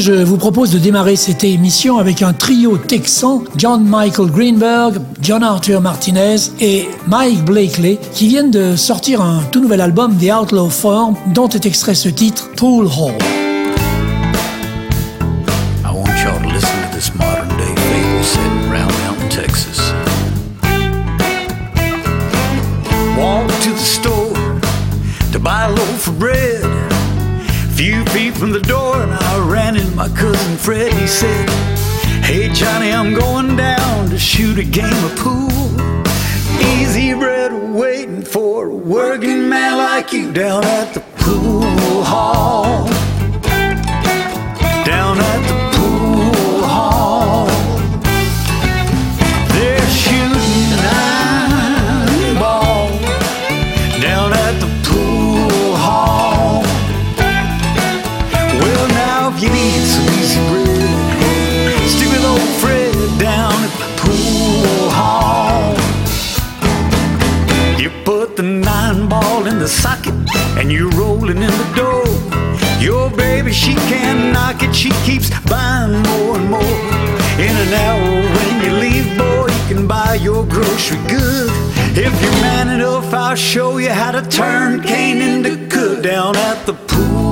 Je vous propose de démarrer cette émission avec un trio texan, John Michael Greenberg, John Arthur Martinez et Mike Blakely, qui viennent de sortir un tout nouvel album, The Outlaw Form, dont est extrait ce titre, Pool Hall. I want to listen to this modern day Texas. Walked to the store to buy a loaf of bread. Few from the door, my cousin Fred. He said, Hey Johnny, I'm going down to shoot a game of pool. Easy bread waiting for a working man like you down at the pool hall. Down at the the socket and you're rolling in the dough. Your baby, she can't knock it, she keeps buying more and more. In an hour when you leave, boy, you can buy your grocery good. If you're man enough, I'll show you how to turn cane into good down at the pool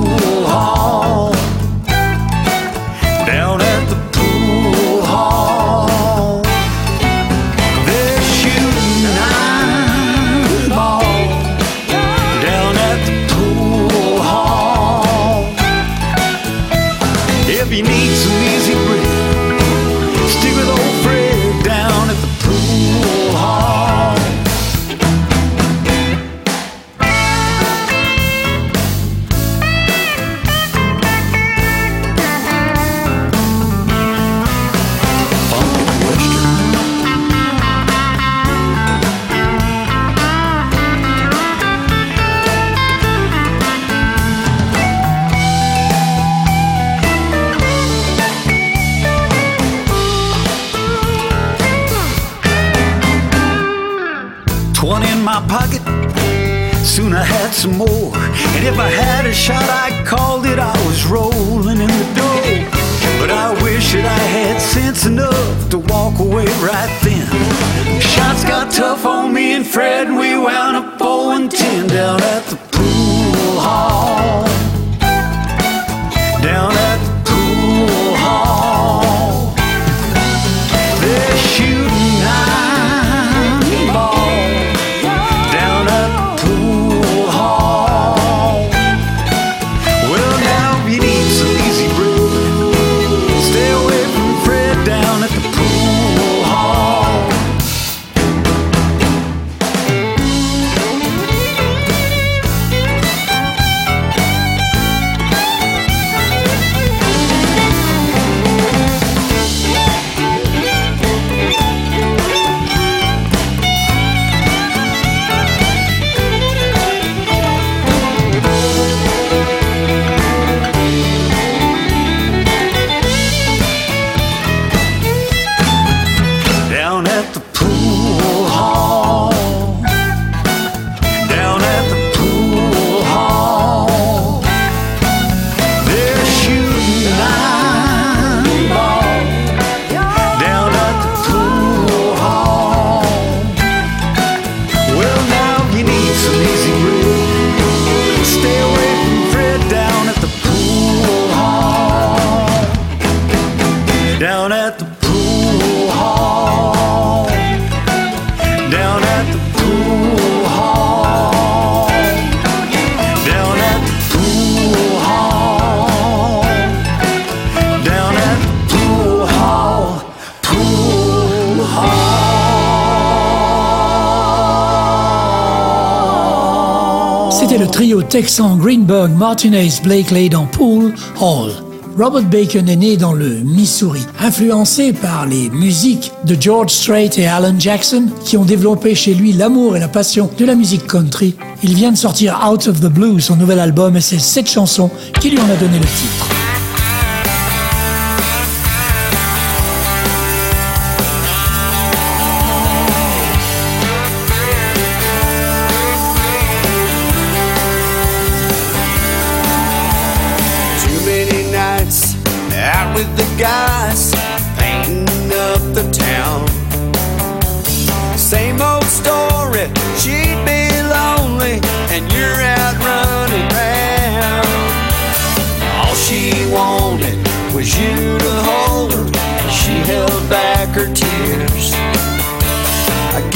texan Greenberg, Martinez, Blakely dans Pool Hall. Robert Bacon est né dans le Missouri, influencé par les musiques de George Strait et Alan Jackson, qui ont développé chez lui l'amour et la passion de la musique country. Il vient de sortir Out of the Blue, son nouvel album, et c'est cette chanson qui lui en a donné le titre.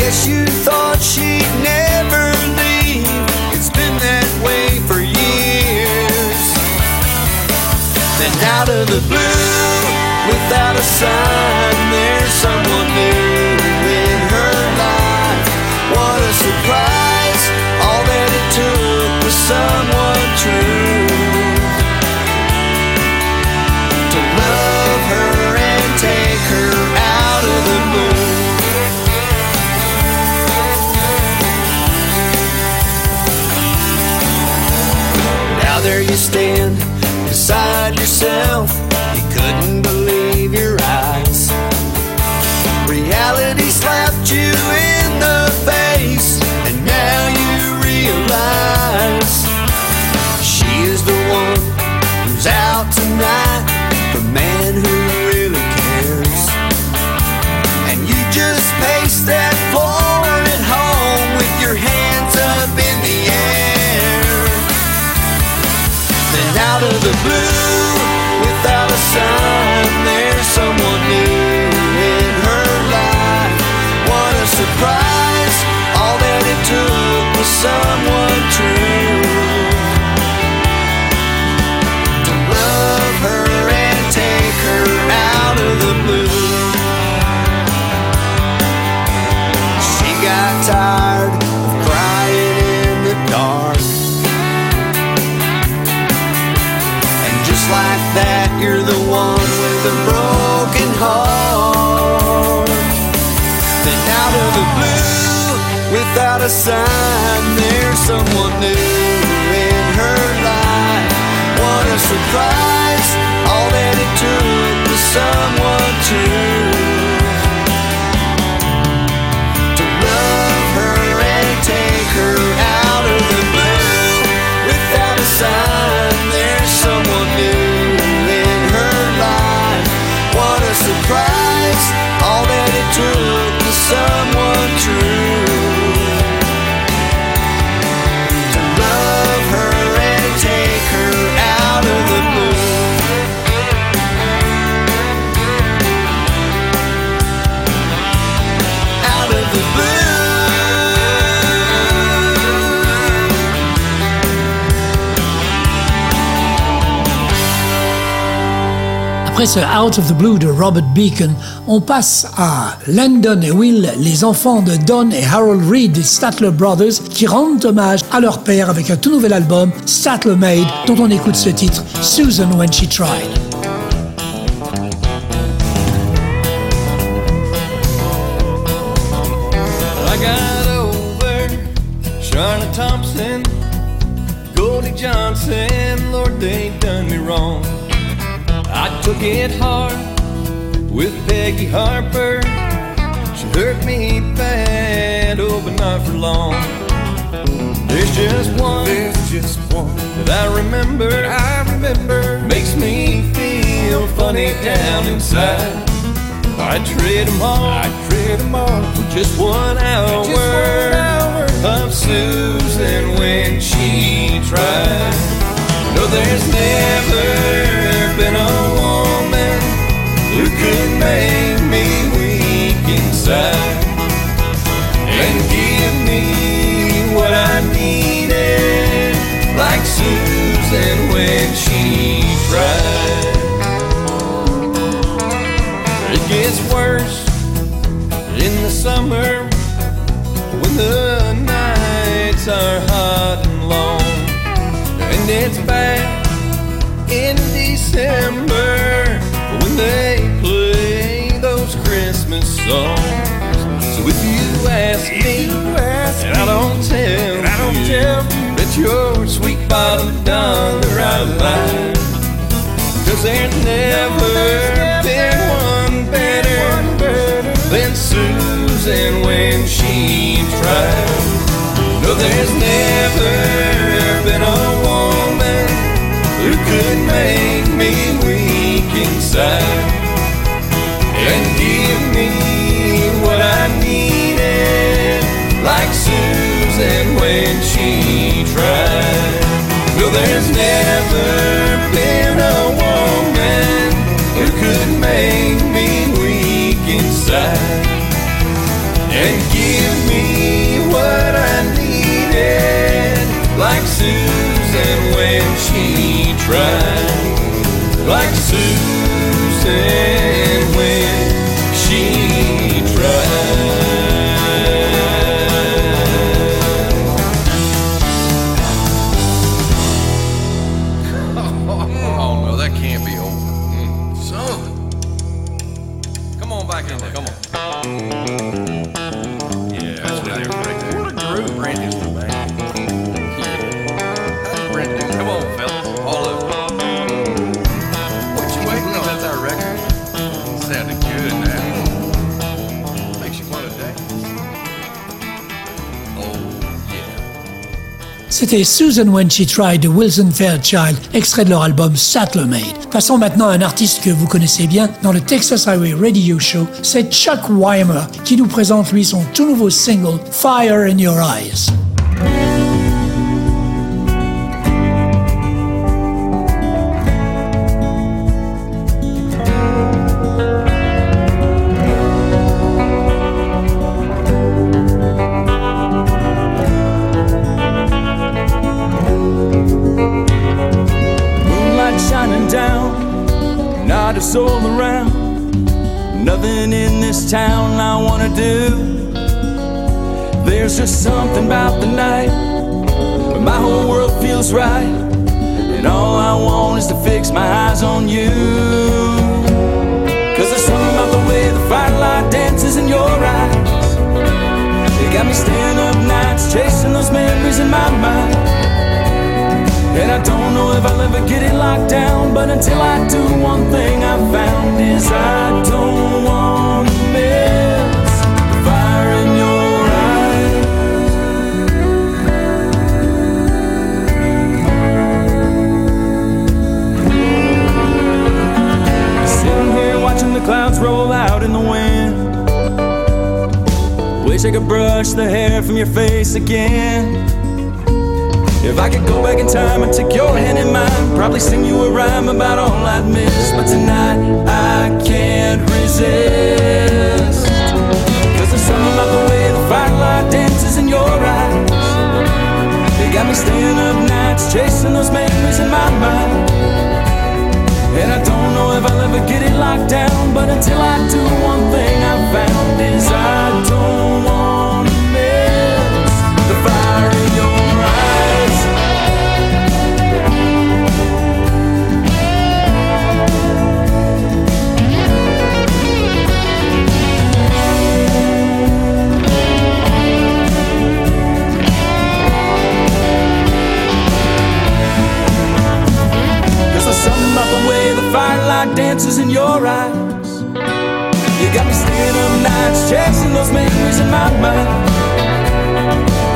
Guess you beside yourself. Someone true to love her and take her out of the blue. She got tired of crying in the dark. And just like that, you're the one a sign, there's someone new in her life. What a surprise! All that it took was someone Après ce Out of the Blue de Robert Beacon, on passe à Landon et Will, les enfants de Don et Harold Reed des Statler Brothers, qui rendent hommage à leur père avec un tout nouvel album, Statler Made, dont on écoute ce titre, Susan When She Tried. Took it hard with Peggy Harper. She hurt me bad, oh, but not for long. There's just one, there's just one that I remember. I remember makes me feel funny down inside. I trade them all. I trade them all for just one hour, songs. So if you ask me, and I don't tell, I don't tell, that your sweet bottom dollar I lie. Cause there's never been one better than Susan when she tried. No, there's never been a woman who could make me weak inside tried. No, there's never been a woman who could make me weak inside and give me what I needed, like Susan when she tried, like that can't be over. Mm. Son. Come on back in there. Come on. C'était Susan When She Tried de Wilson Fairchild, extrait de leur album Sattler Made. Passons maintenant à un artiste que vous connaissez bien dans le Texas Highway Radio Show, c'est Chuck Weimer qui nous présente lui son tout nouveau single Fire in Your Eyes. But until I do, one thing I found is I don't want to miss the fire in your eyes. Sitting here watching the clouds roll out in the wind. Wish I could brush the hair from your face again. If I could go back in time and take your hand in mine, probably sing you a rhyme about all I'd miss. But tonight I can't resist. Cause there's something about the way the firelight dances in your eyes. They got me staying up nights chasing those memories in my mind. And I don't know if I'll ever get it locked down, but until I do, one thing I've found is I don't want dances in your eyes. You got me staying up nights chasing those memories in my mind.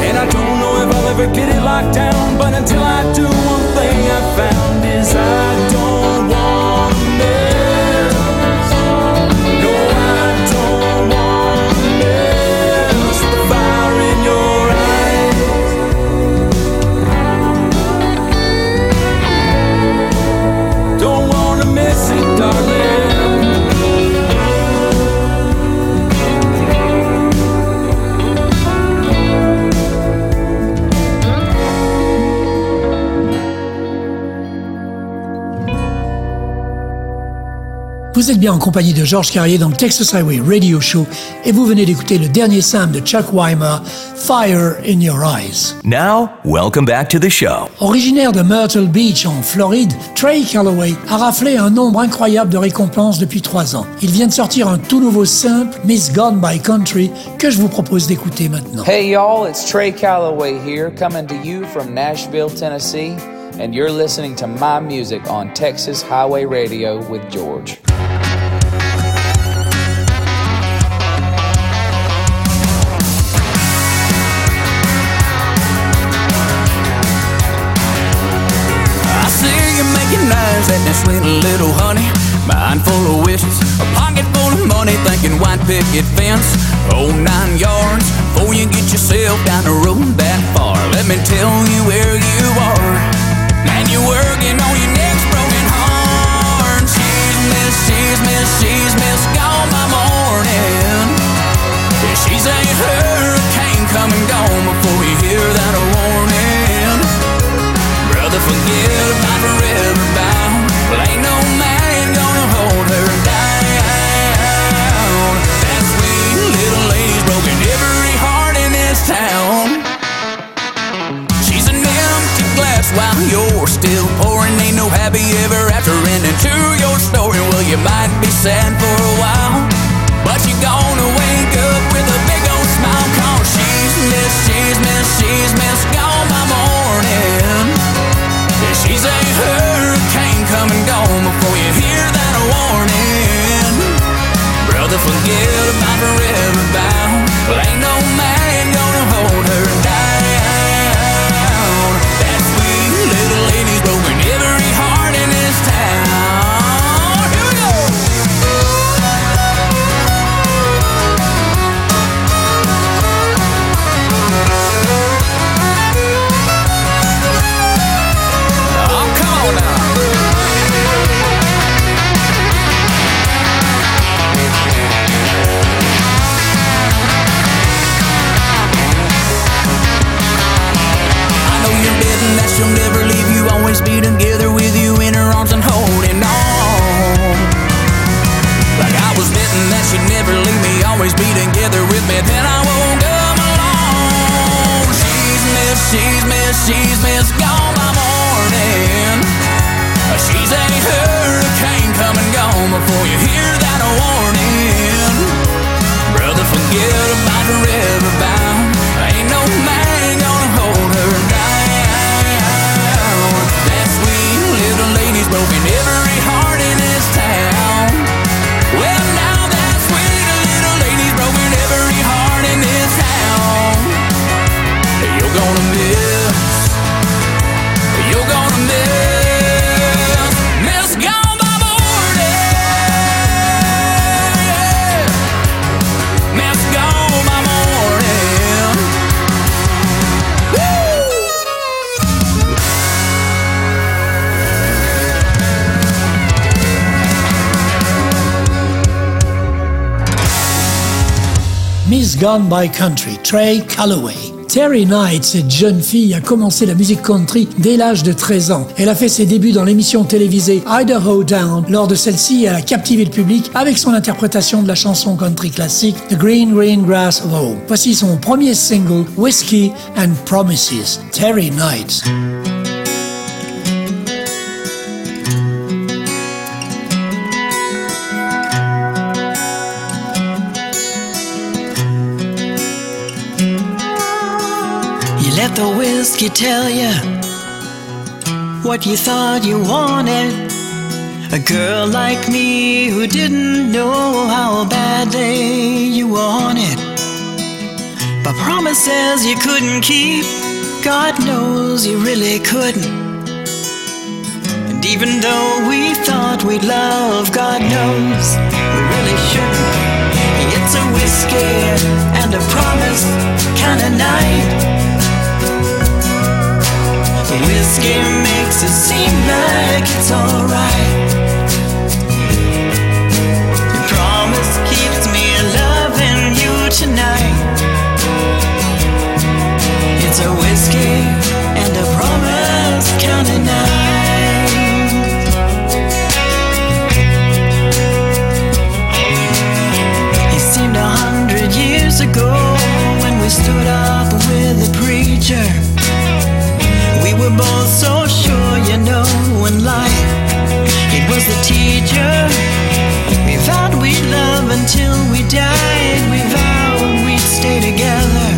And I don't know if I'll ever get it locked down, but until I do, one thing I found is I don't want Vous êtes bien en compagnie de Georges Carrier dans le Texas Highway Radio Show et vous venez d'écouter le dernier simple de Chuck Weimer, Fire in Your Eyes. Now, welcome back to the show. Originaire de Myrtle Beach en Floride, Trey Calloway a raflé un nombre incroyable de récompenses depuis trois ans. Il vient de sortir un tout nouveau simple, Miss Gone by Country, que je vous propose d'écouter maintenant. Hey y'all, it's Trey Calloway here, coming to you from Nashville, Tennessee, and you're listening to my music on Texas Highway Radio with George. Eyes at that sweet little honey. Mind full of wishes, a pocket full of money, thinking white picket fence, oh nine yards. Before you get yourself down the road that far, let me tell you where you are. Man, you're working on your next broken heart. She's miss, she's miss, she's miss, gone by morning. She's a hurricane coming gone before you hear that warning. Brother, forget about forever bound. While you're still pouring. Ain't no happy ever after ending to your story. Well, you might be sad for a while, but you're gonna wake up with a big old smile. Cause she's miss, she's miss, she's miss, gone by morning. She's a hurricane coming gone before you hear that warning. Brother, forget about forever bound. Gone by Country, Trey Calloway. Terry Knight, cette jeune fille, a commencé la musique country dès l'âge de 13 ans. Elle a fait ses débuts dans l'émission télévisée Idaho Down. Lors de celle-ci, elle a captivé le public avec son interprétation de la chanson country classique The Green Green Grass of. Voici son premier single, Whiskey and Promises. Terry Knight. Whiskey tell you what you thought you wanted. A girl like me who didn't know how badly you wanted. But promises you couldn't keep, God knows you really couldn't. And even though we thought we'd love, God knows we really shouldn't. It's a whiskey and a promise kind of night. Whiskey makes it seem like it's alright. Your promise keeps me loving you tonight. It's a whiskey and a promise kind of night. It seemed a hundred years ago when we stood up with the preacher. We were both so sure, you know, in life it was the teacher. We vowed we'd love until we died. We vowed we'd stay together.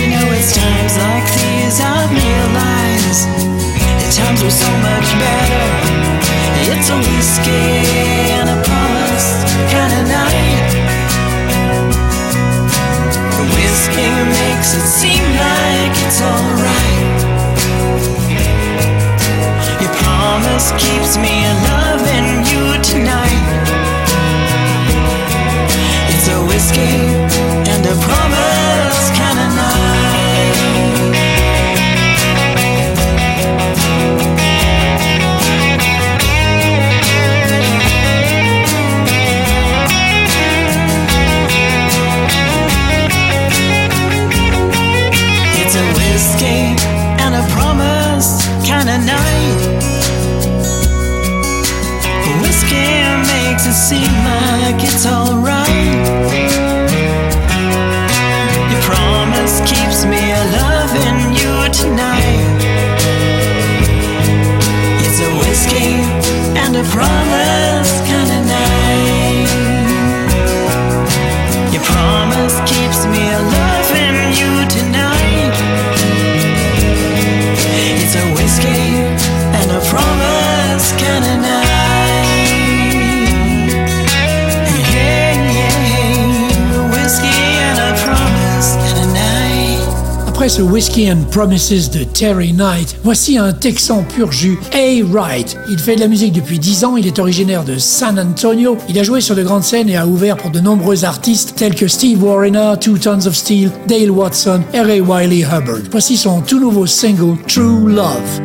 You know, it's times like these I realize the times were so much better. It's a whiskey and a promise kind of night. The whiskey makes it seem like it's alright. Your promise keeps me loving you tonight. It's a whiskey and a promise Promises de Terry Knight, voici un Texan pur jus, A. Wright. Il fait de la musique depuis 10 ans, il est originaire de San Antonio, il a joué sur de grandes scènes et a ouvert pour de nombreux artistes tels que Steve Wariner, Two Tons of Steel, Dale Watson et Ray Wiley Hubbard. Voici son tout nouveau single, True Love.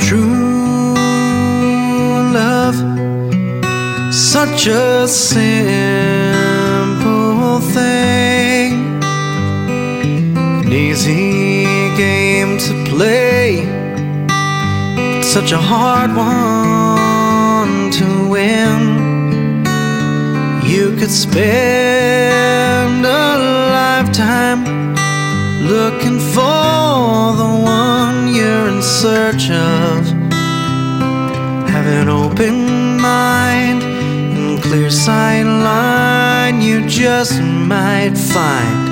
True love, such a thing, an easy game to play, but such a hard one to win. You could spend a lifetime looking for the one you're in search of. Have an open mind and clear sight line, you just might find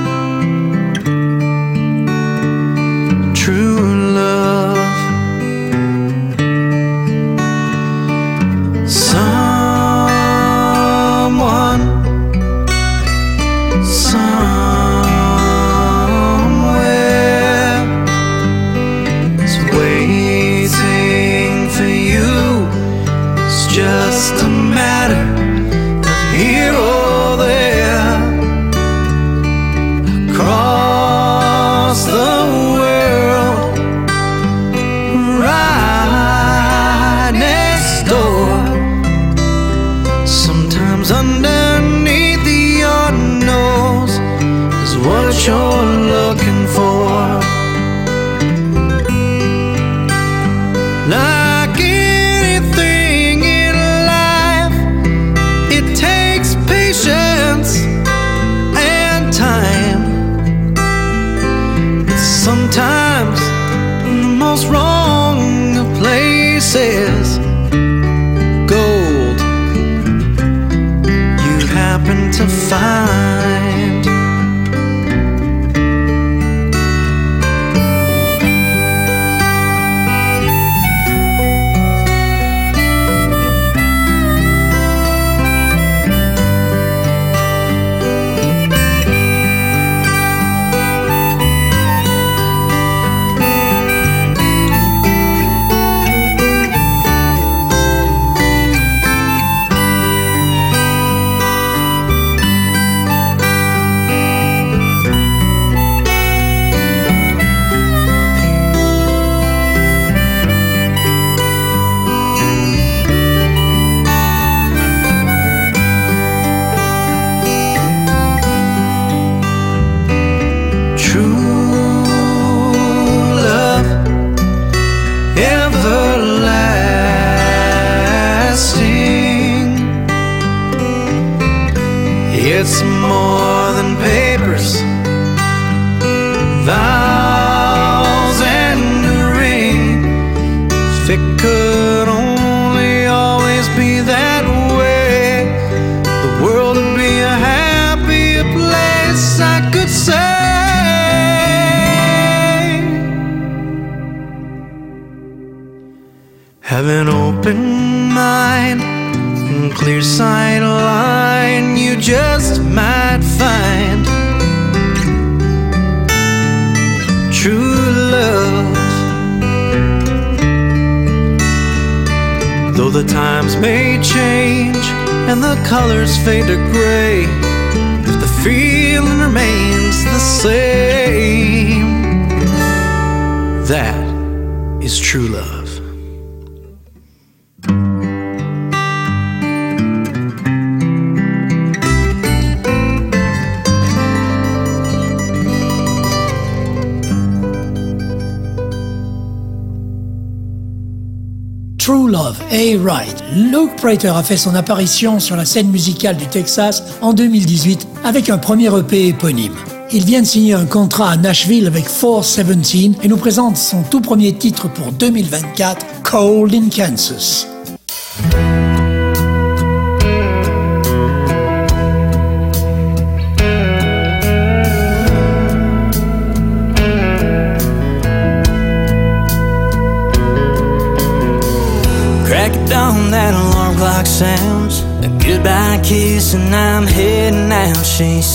Typewriter a fait son apparition sur la scène musicale du Texas en 2018 avec un premier EP éponyme. Il vient de signer un contrat à Nashville avec 417 et nous présente son tout premier titre pour 2024, Cold in Kansas.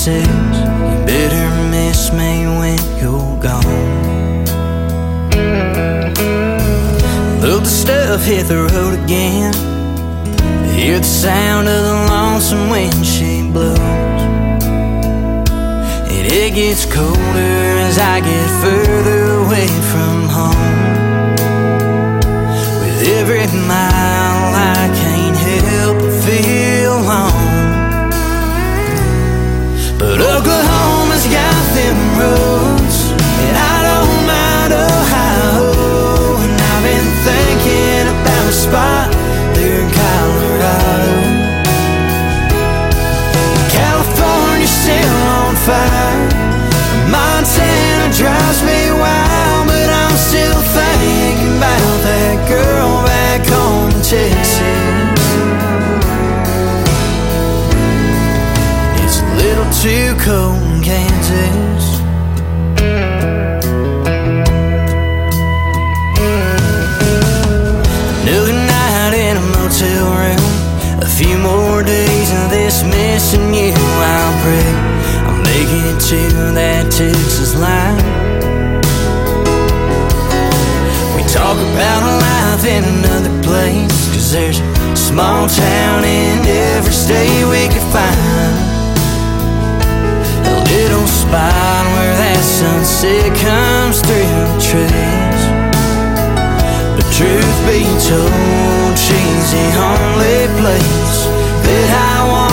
say tune that takes his line. We talk about a life in another place, cause there's a small town in every state we could find. A little spot where that sunset comes through the trees. But truth be told, she's the only place that I want.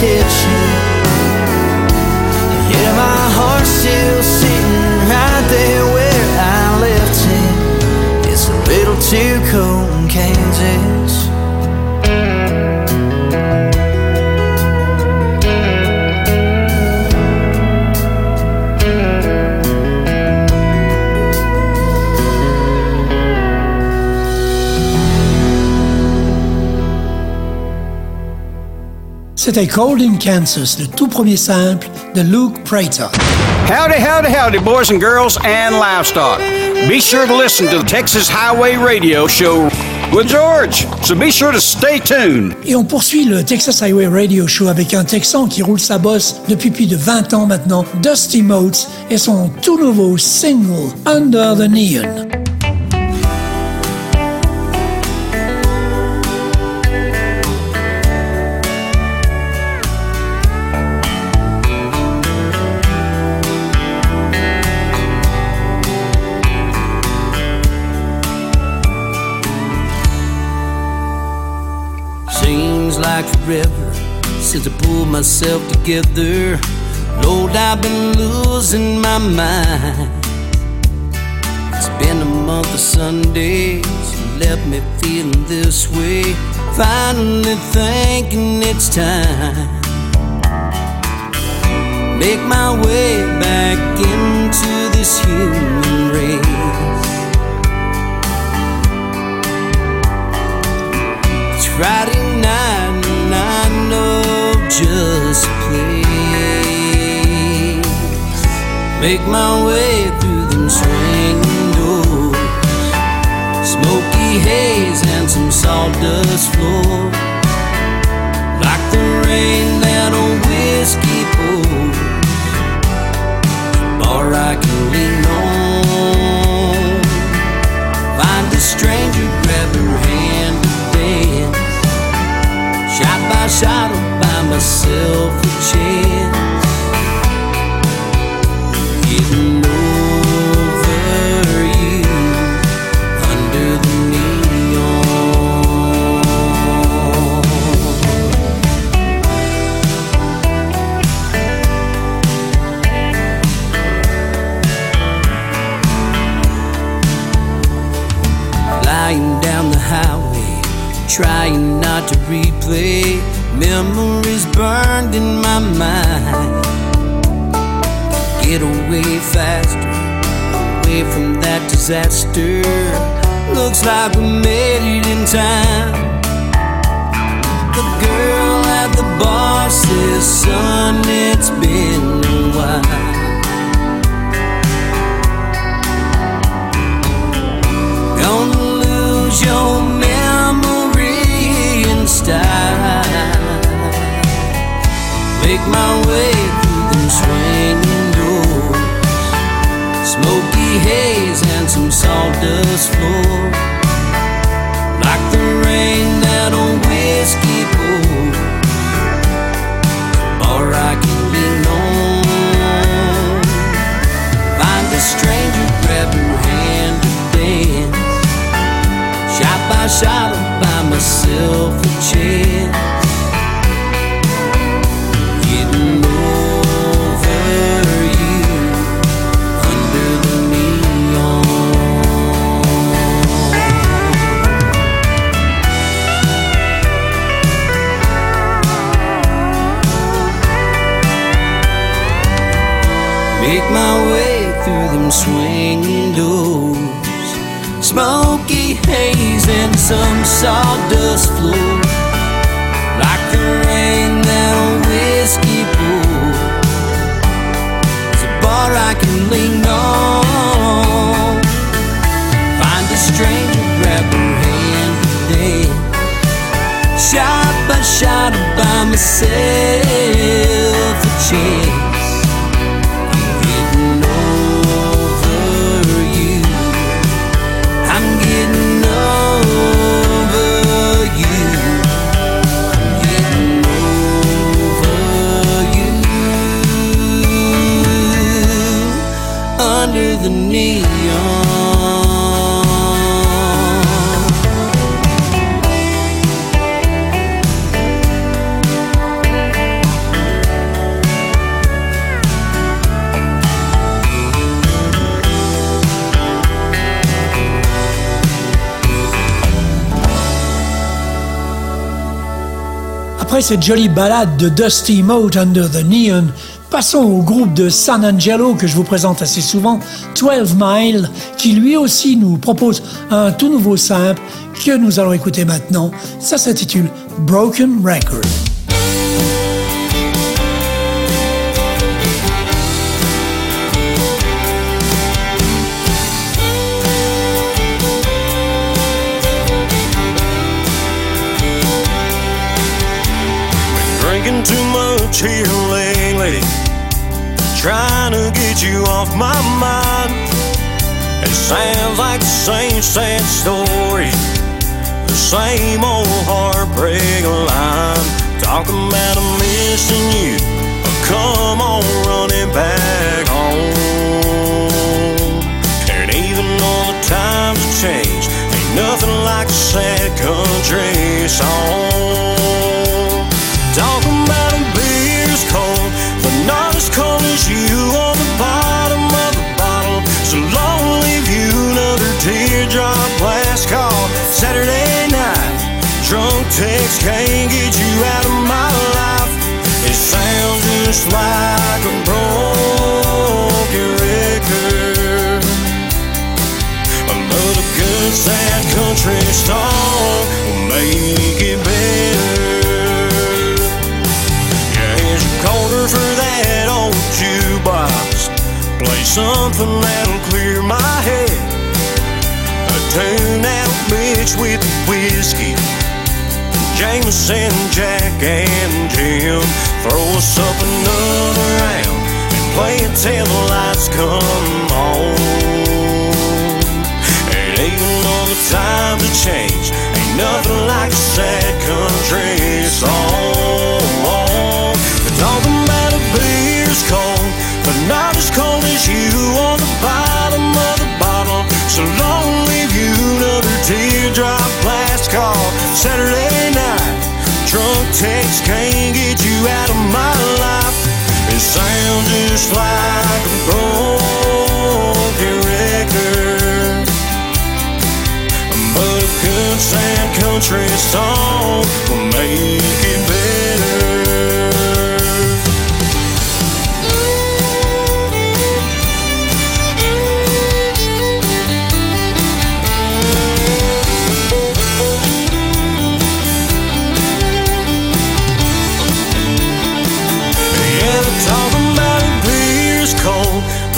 kitchen C'était Cold in Kansas, le tout premier simple de Luke Prater. Howdy, howdy, howdy, boys and girls and livestock. Be sure to listen to the Texas Highway Radio Show with George, so be sure to stay tuned. Et on poursuit le Texas Highway Radio Show avec un Texan qui roule sa bosse depuis plus de 20 ans maintenant, Dusty Motes, et son tout nouveau single, Under the Neon. Like forever since I pulled myself together. Lord, I've been losing my mind. It's been a month of Sundays, left me feeling this way. Finally thinking it's time. Make my way back into this human race. Friday night just a place. Make my way through them swinging doors, smoky haze and some sawdust floor, like the rain that a whiskey pours. Bar I can lean myself a chance. Getting over you under the neon. Flying down the highway, trying not to replay Memories burned in my mind. Get away faster, away from that disaster. Looks like we made it in time. The girl at the bar says, Son, it's been a while. Gonna lose your make my way through them swinging doors. Smoky haze and some sawdust floor. Like the rain that a whiskey pours. Or I can lean on. Find a stranger, grab her hand to dance. Shot by shot, I'll buy myself a chance. Swinging doors. Smoky haze and some sawdust floor. Like the rain that a whiskey pours. There's a bar I can lean on. Find a stranger, grab her hand today. Shot by shot by myself a chance. Après cette jolie balade de Dusty Mote Under the Neon, Passons au groupe de San Angelo que je vous présente assez souvent, 12 Mile, qui lui aussi nous propose un tout nouveau simple que nous allons écouter maintenant. Ça s'intitule Broken Record. My mind. It sounds like the same sad story, the same old heartbreak line. Talking about I'm missing you, come on running back home. And even though the times have changed, ain't nothing like a sad country song. Just like a broken record. But a good sad country song will make it better. Yeah, here's a quarter for that old jukebox. Play something that'll clear my head. A tune that'll mix with whiskey. Jameson, Jack, and Jim. Throw us up another round and play it till the lights come on. And even though the times have changed, ain't nothing like a sad country song. But talking about a beer's cold, but not as cold as you on the bottom of the bottle. So long leave you another teardrop glass call. Saturday night, drunk text can't get you out of my life. It sounds just like a broken record. But a good sad country song will make it better.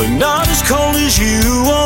But not as cold as you on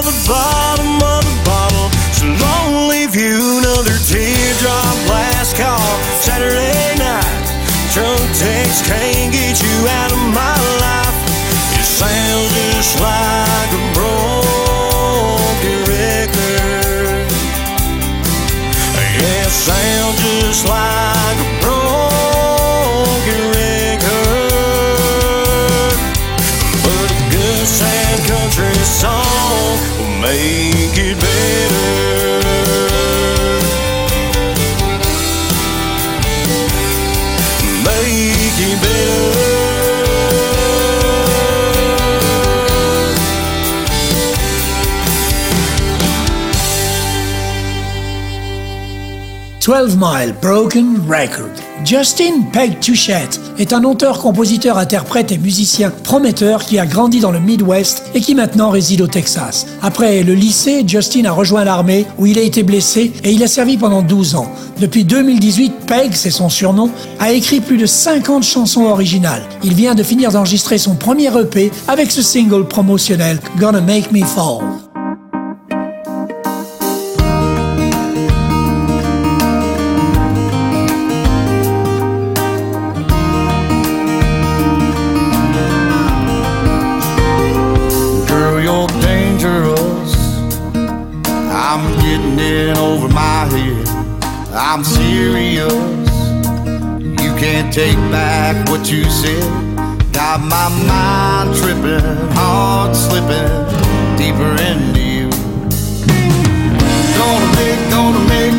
12 Mile Broken Record. Justin Peg Touchette est un auteur, compositeur, interprète et musicien prometteur qui a grandi dans le Midwest et qui maintenant réside au Texas. Après le lycée, Justin a rejoint l'armée où il a été blessé et il a servi pendant 12 ans. Depuis 2018, Peg, c'est son surnom, a écrit plus de 50 chansons originales. Il vient de finir d'enregistrer son premier EP avec ce single promotionnel Gonna Make Me Fall.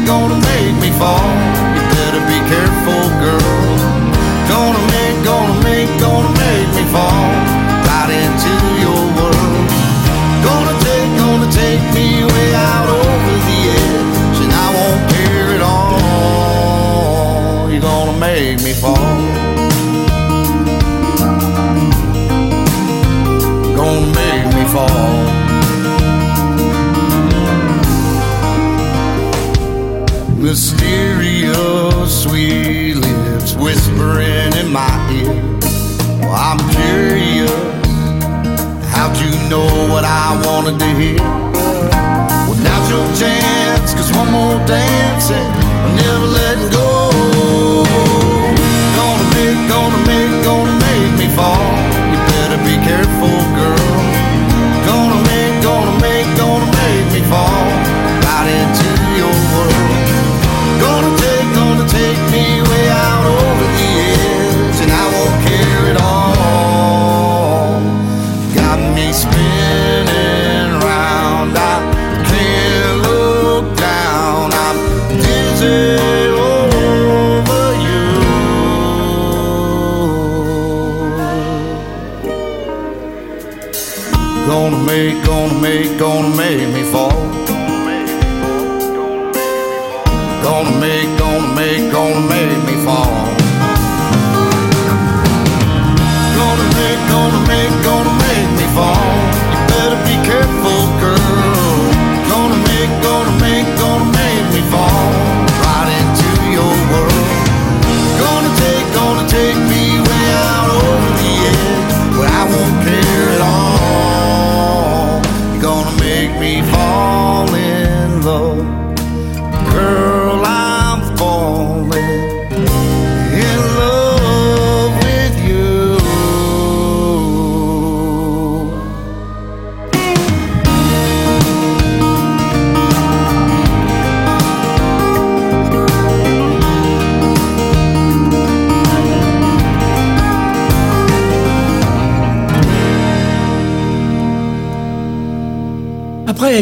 Gonna make, me fall.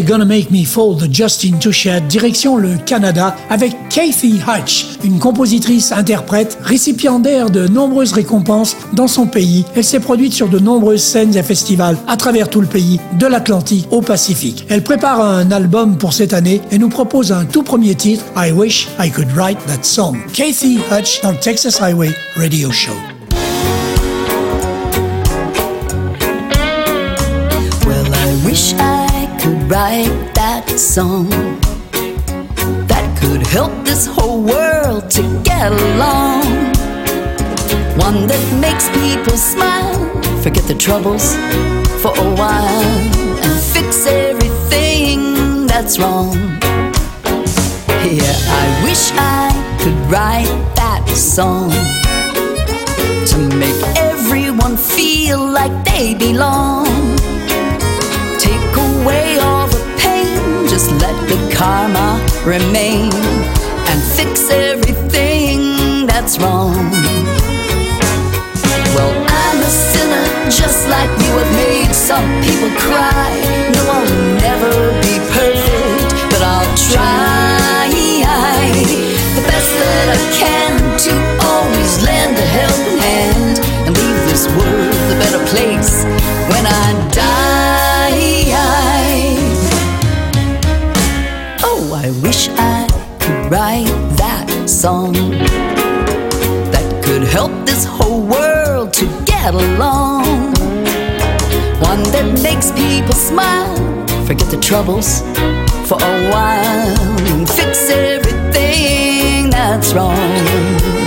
Gonna Make Me Fall de Justin Touchette, direction le Canada avec Kathy Hutch, une compositrice interprète récipiendaire de nombreuses récompenses dans son pays. Elle s'est produite sur de nombreuses scènes et festivals à travers tout le pays, de l'Atlantique au Pacifique. Elle prépare un album pour cette année et nous propose un tout premier titre, I Wish I Could Write That Song. Kathy Hutch dans Texas Highway Radio Show. Write that song that could help this whole world to get along. One that makes people smile, forget the troubles for a while, and fix everything that's wrong. Yeah, I wish I could write that song to make everyone feel like they belong. Just let the karma remain and fix everything that's wrong. Well, I'm a sinner just like you have made some people cry. No, I'll never be song that could help this whole world to get along. One that makes people smile, forget the troubles for a while, and fix everything that's wrong.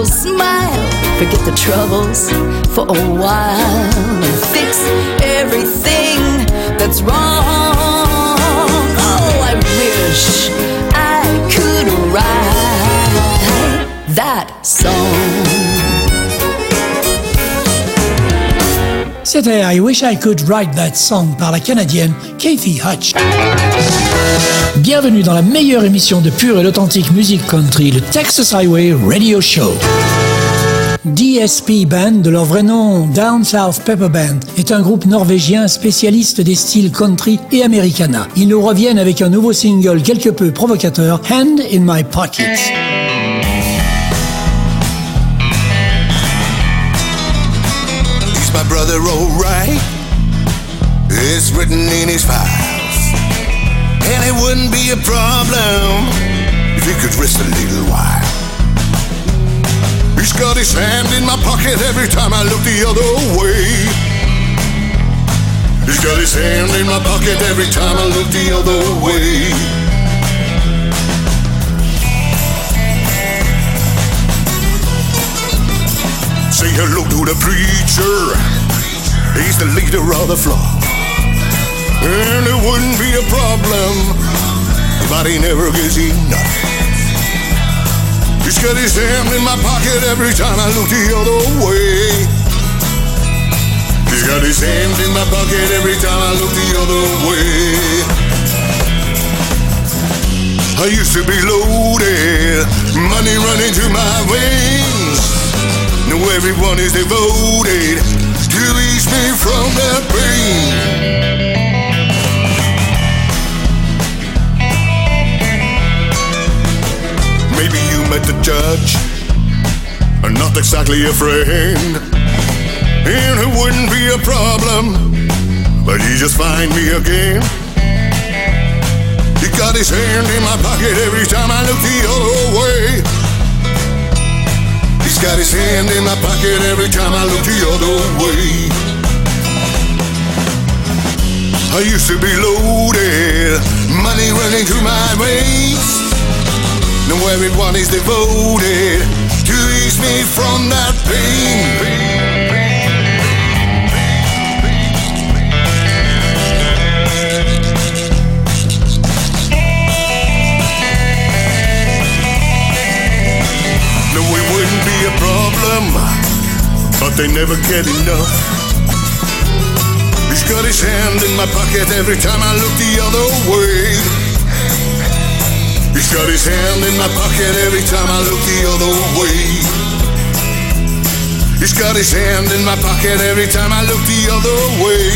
People smile, forget the troubles for a while, and fix everything that's wrong. Oh, I wish I Wish I Could Write That Song par la Canadienne Kathy Hutch. Bienvenue dans la meilleure émission de pure et authentique musique country, le Texas Highway Radio Show. DSP Band, de leur vrai nom Down South Pepper Band, est un groupe norvégien spécialiste des styles country et americana. Ils nous reviennent avec un nouveau single quelque peu provocateur, Hand in My Pockets. brother O'Reilly. It's written in his files. And it wouldn't be a problem if he could rest a little while. He's got his hand in my pocket every time I look the other way. He's got his hand in my pocket every time I look the other way. Say hello to the preacher. He's the leader of the flock. And it wouldn't be a problem, but he never gives enough. He's got his hand in my pocket every time I look the other way. He's got his hand in my pocket every time I look the other way. I used to be loaded, money running through my veins. Now everyone is devoted me from that pain. Maybe you met the judge, and not exactly a friend. And it wouldn't be a problem, but he just find me again. He got his hand in my pocket every time I look the other way. He's got his hand in my pocket every time I look the other way. I used to be loaded, money running through my veins. Now everyone is devoted to ease me from that pain. No, it wouldn't be a problem, but they never get enough. He's got his hand in my pocket every time I look the other way. He's got his hand in my pocket every time I look the other way. He's got his hand in my pocket every time I look the other way.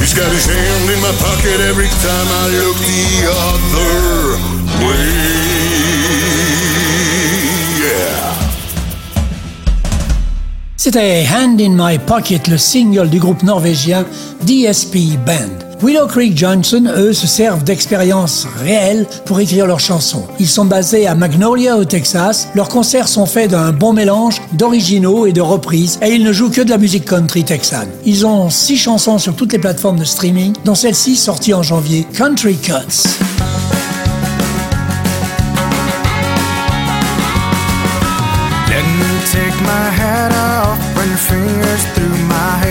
He's got his hand in my pocket every time I look the other way. C'était Hand in My Pocket, le single du groupe norvégien DSP Band. Willow Creek Johnson, eux, se servent d'expériences réelles pour écrire leurs chansons. Ils sont basés à Magnolia, au Texas. Leurs concerts sont faits d'un bon mélange d'originaux et de reprises, et ils ne jouent que de la musique country texane. Ils ont six chansons sur toutes les plateformes de streaming, dont celle-ci sortie en janvier, Country Cuts. Run your fingers through my hair.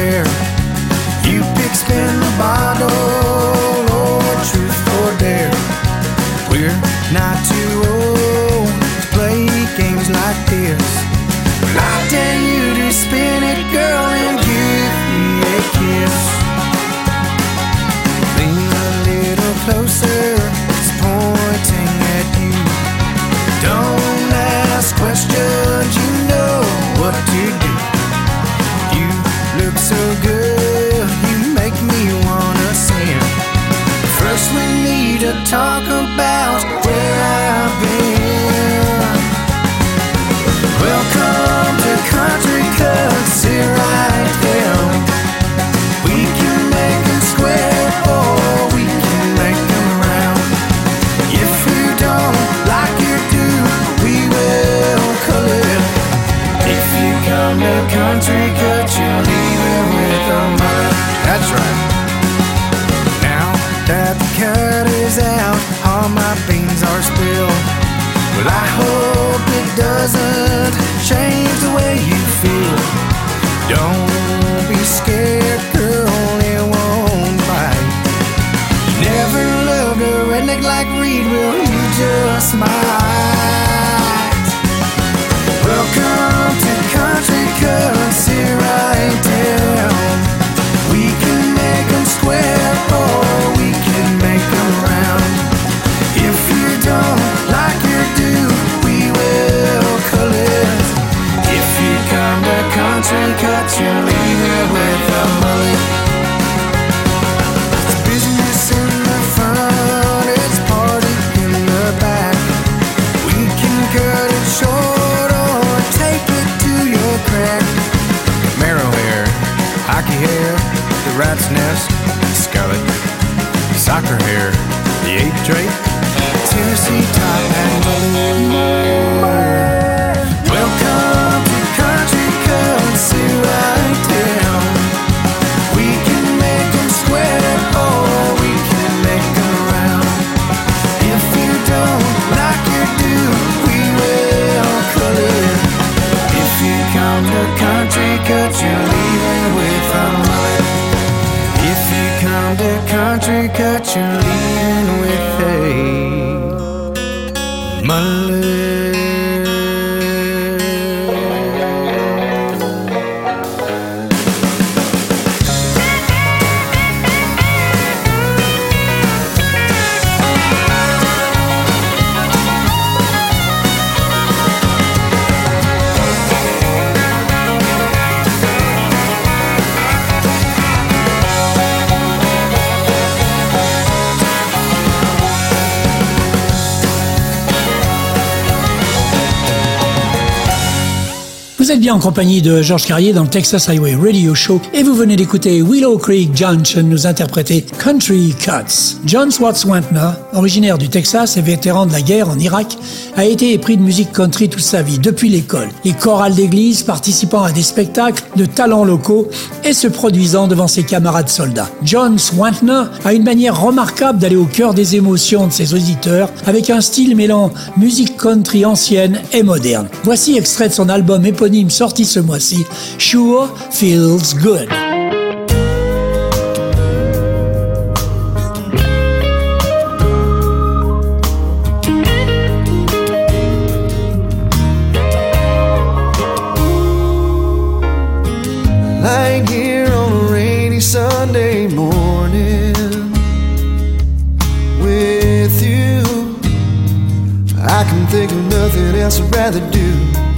En compagnie de Georges Carrier dans le Texas Highway Radio Show et vous venez d'écouter Willow Creek Junction nous interpréter Country Cuts. John Swartz Wentner, originaire du Texas et vétéran de la guerre en Irak, a été épris de musique country toute sa vie, depuis l'école. Les chorales d'église participant à des spectacles de talents locaux et se produisant devant ses camarades soldats. John Swantner a une manière remarquable d'aller au cœur des émotions de ses auditeurs avec un style mêlant musique country ancienne et moderne. Voici extrait de son album éponyme sorti ce mois-ci, Sure Feels Good. Lying here on a rainy Sunday morning with you. I can think of nothing else I'd rather do.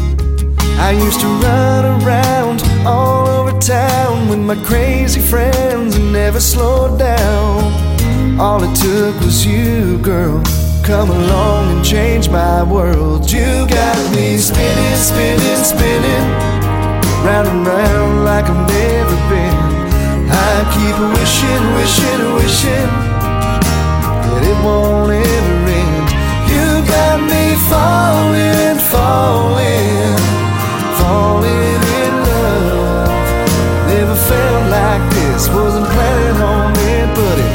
I used to run around all over town with my crazy friends and never slowed down. All it took was you, girl. Come along and change my world. You got me spinning, spinning, spinning round and round like I've never been. I keep wishing, wishing, wishing that it won't ever end. You got me falling, falling, falling in love. Never felt like this, wasn't planning on it, but it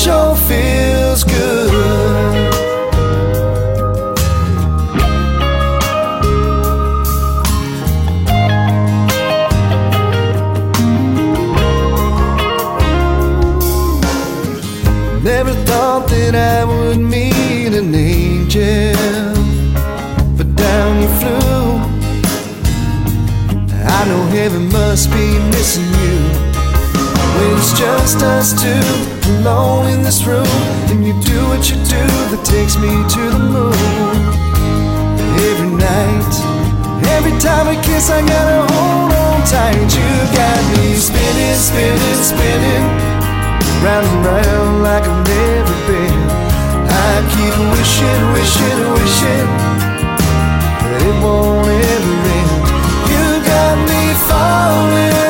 sure feels good. Never thought that I would must be missing you. When it's just us two alone in this room, and you do what you do that takes me to the moon. Every night, every time we kiss, I gotta hold on tight. You got me spinning, spinning, spinning round and round like I've never been. I keep wishing, wishing, wishing that it won't falling,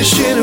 wishing,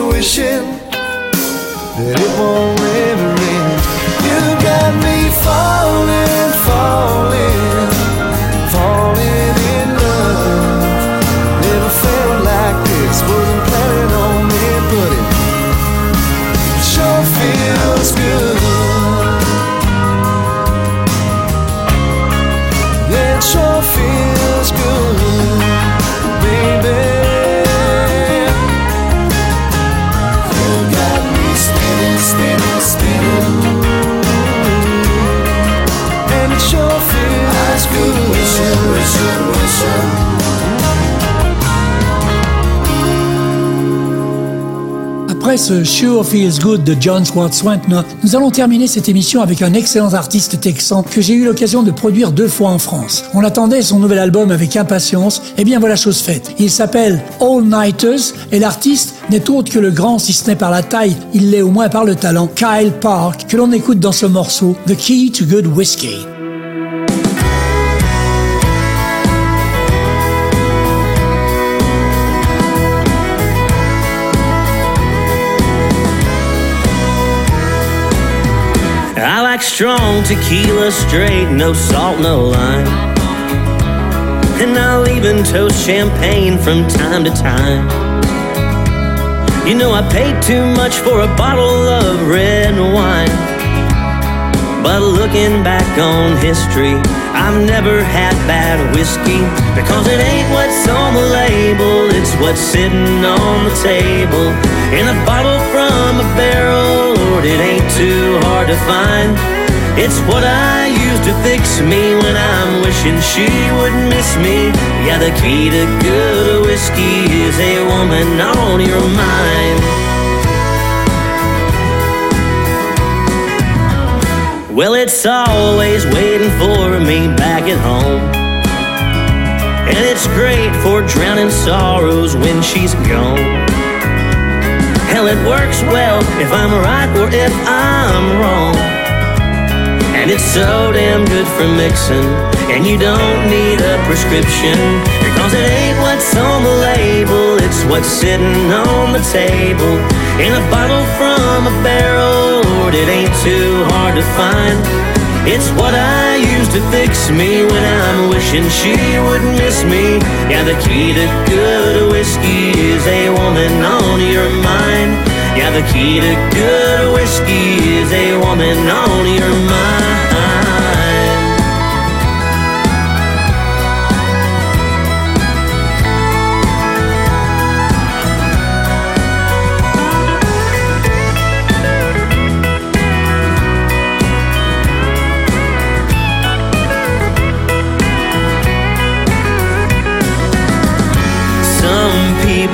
ce Sure Feels Good de John Swartz nous allons terminer cette émission avec un excellent artiste texan que j'ai eu l'occasion de produire deux fois en France. On attendait son nouvel album avec impatience, et bien voilà chose faite. Il s'appelle All Nighters et l'artiste n'est autre que le grand, si ce n'est par la taille, il l'est au moins par le talent, Kyle Park, que l'on écoute dans ce morceau The Key to Good Whiskey. Strong tequila straight, no salt, no lime. And I'll even toast champagne from time to time. You know, I paid too much for a bottle of red wine. But looking back on history, I've never had bad whiskey because it ain't what's on the label, it's what's sitting on the table. In a bottle from a barrel, Lord, it ain't too hard to find. It's what I use to fix me when I'm wishing she would miss me. Yeah, the key to good whiskey is a woman on your mind. Well, it's always waiting for me back at home. And it's great for drowning sorrows when she's gone. Hell, it works well if I'm right or if I'm wrong. And it's so damn good for mixing, and you don't need a prescription. Because it ain't what's on the label, it's what's sitting on the table. In a bottle from a barrel, Lord, it ain't too hard to find. It's what I use to fix me when I'm wishing she would miss me. Yeah, the key to good whiskey is a woman on your mind. Yeah, the key to good whiskey is a woman on your mind.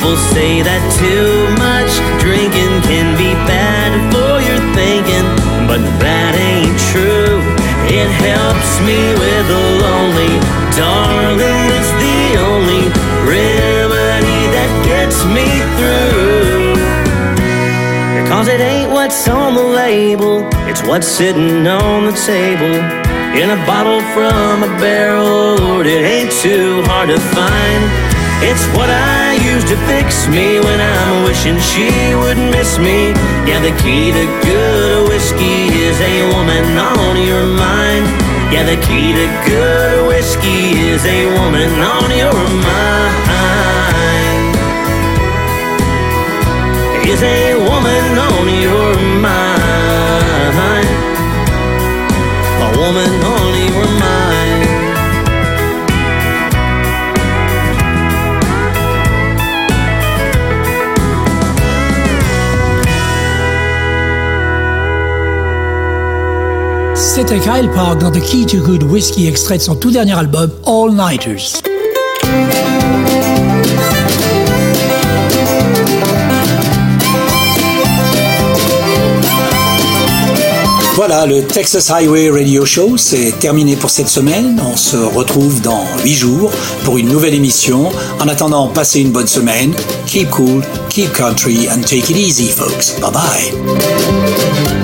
People say that too much drinking can be bad for your thinking, but that ain't true. It helps me with the lonely, darling. It's the only remedy that gets me through. Because it ain't what's on the label, it's what's sitting on the table. In a bottle from a barrel, it ain't too hard to find. It's what I use to fix me when I'm wishing she would miss me. Yeah, the key to good whiskey is a woman on your mind. Yeah, the key to good whiskey is a woman on your mind. Is a woman on your mind. A woman on C'était Kyle Park dans The Key to Good Whiskey, extrait de son tout dernier album, All Nighters. Voilà, le Texas Highway Radio Show, c'est terminé pour cette semaine. On se retrouve dans 8 jours pour une nouvelle émission. En attendant, passez une bonne semaine. Keep cool, keep country, and take it easy, folks. Bye bye.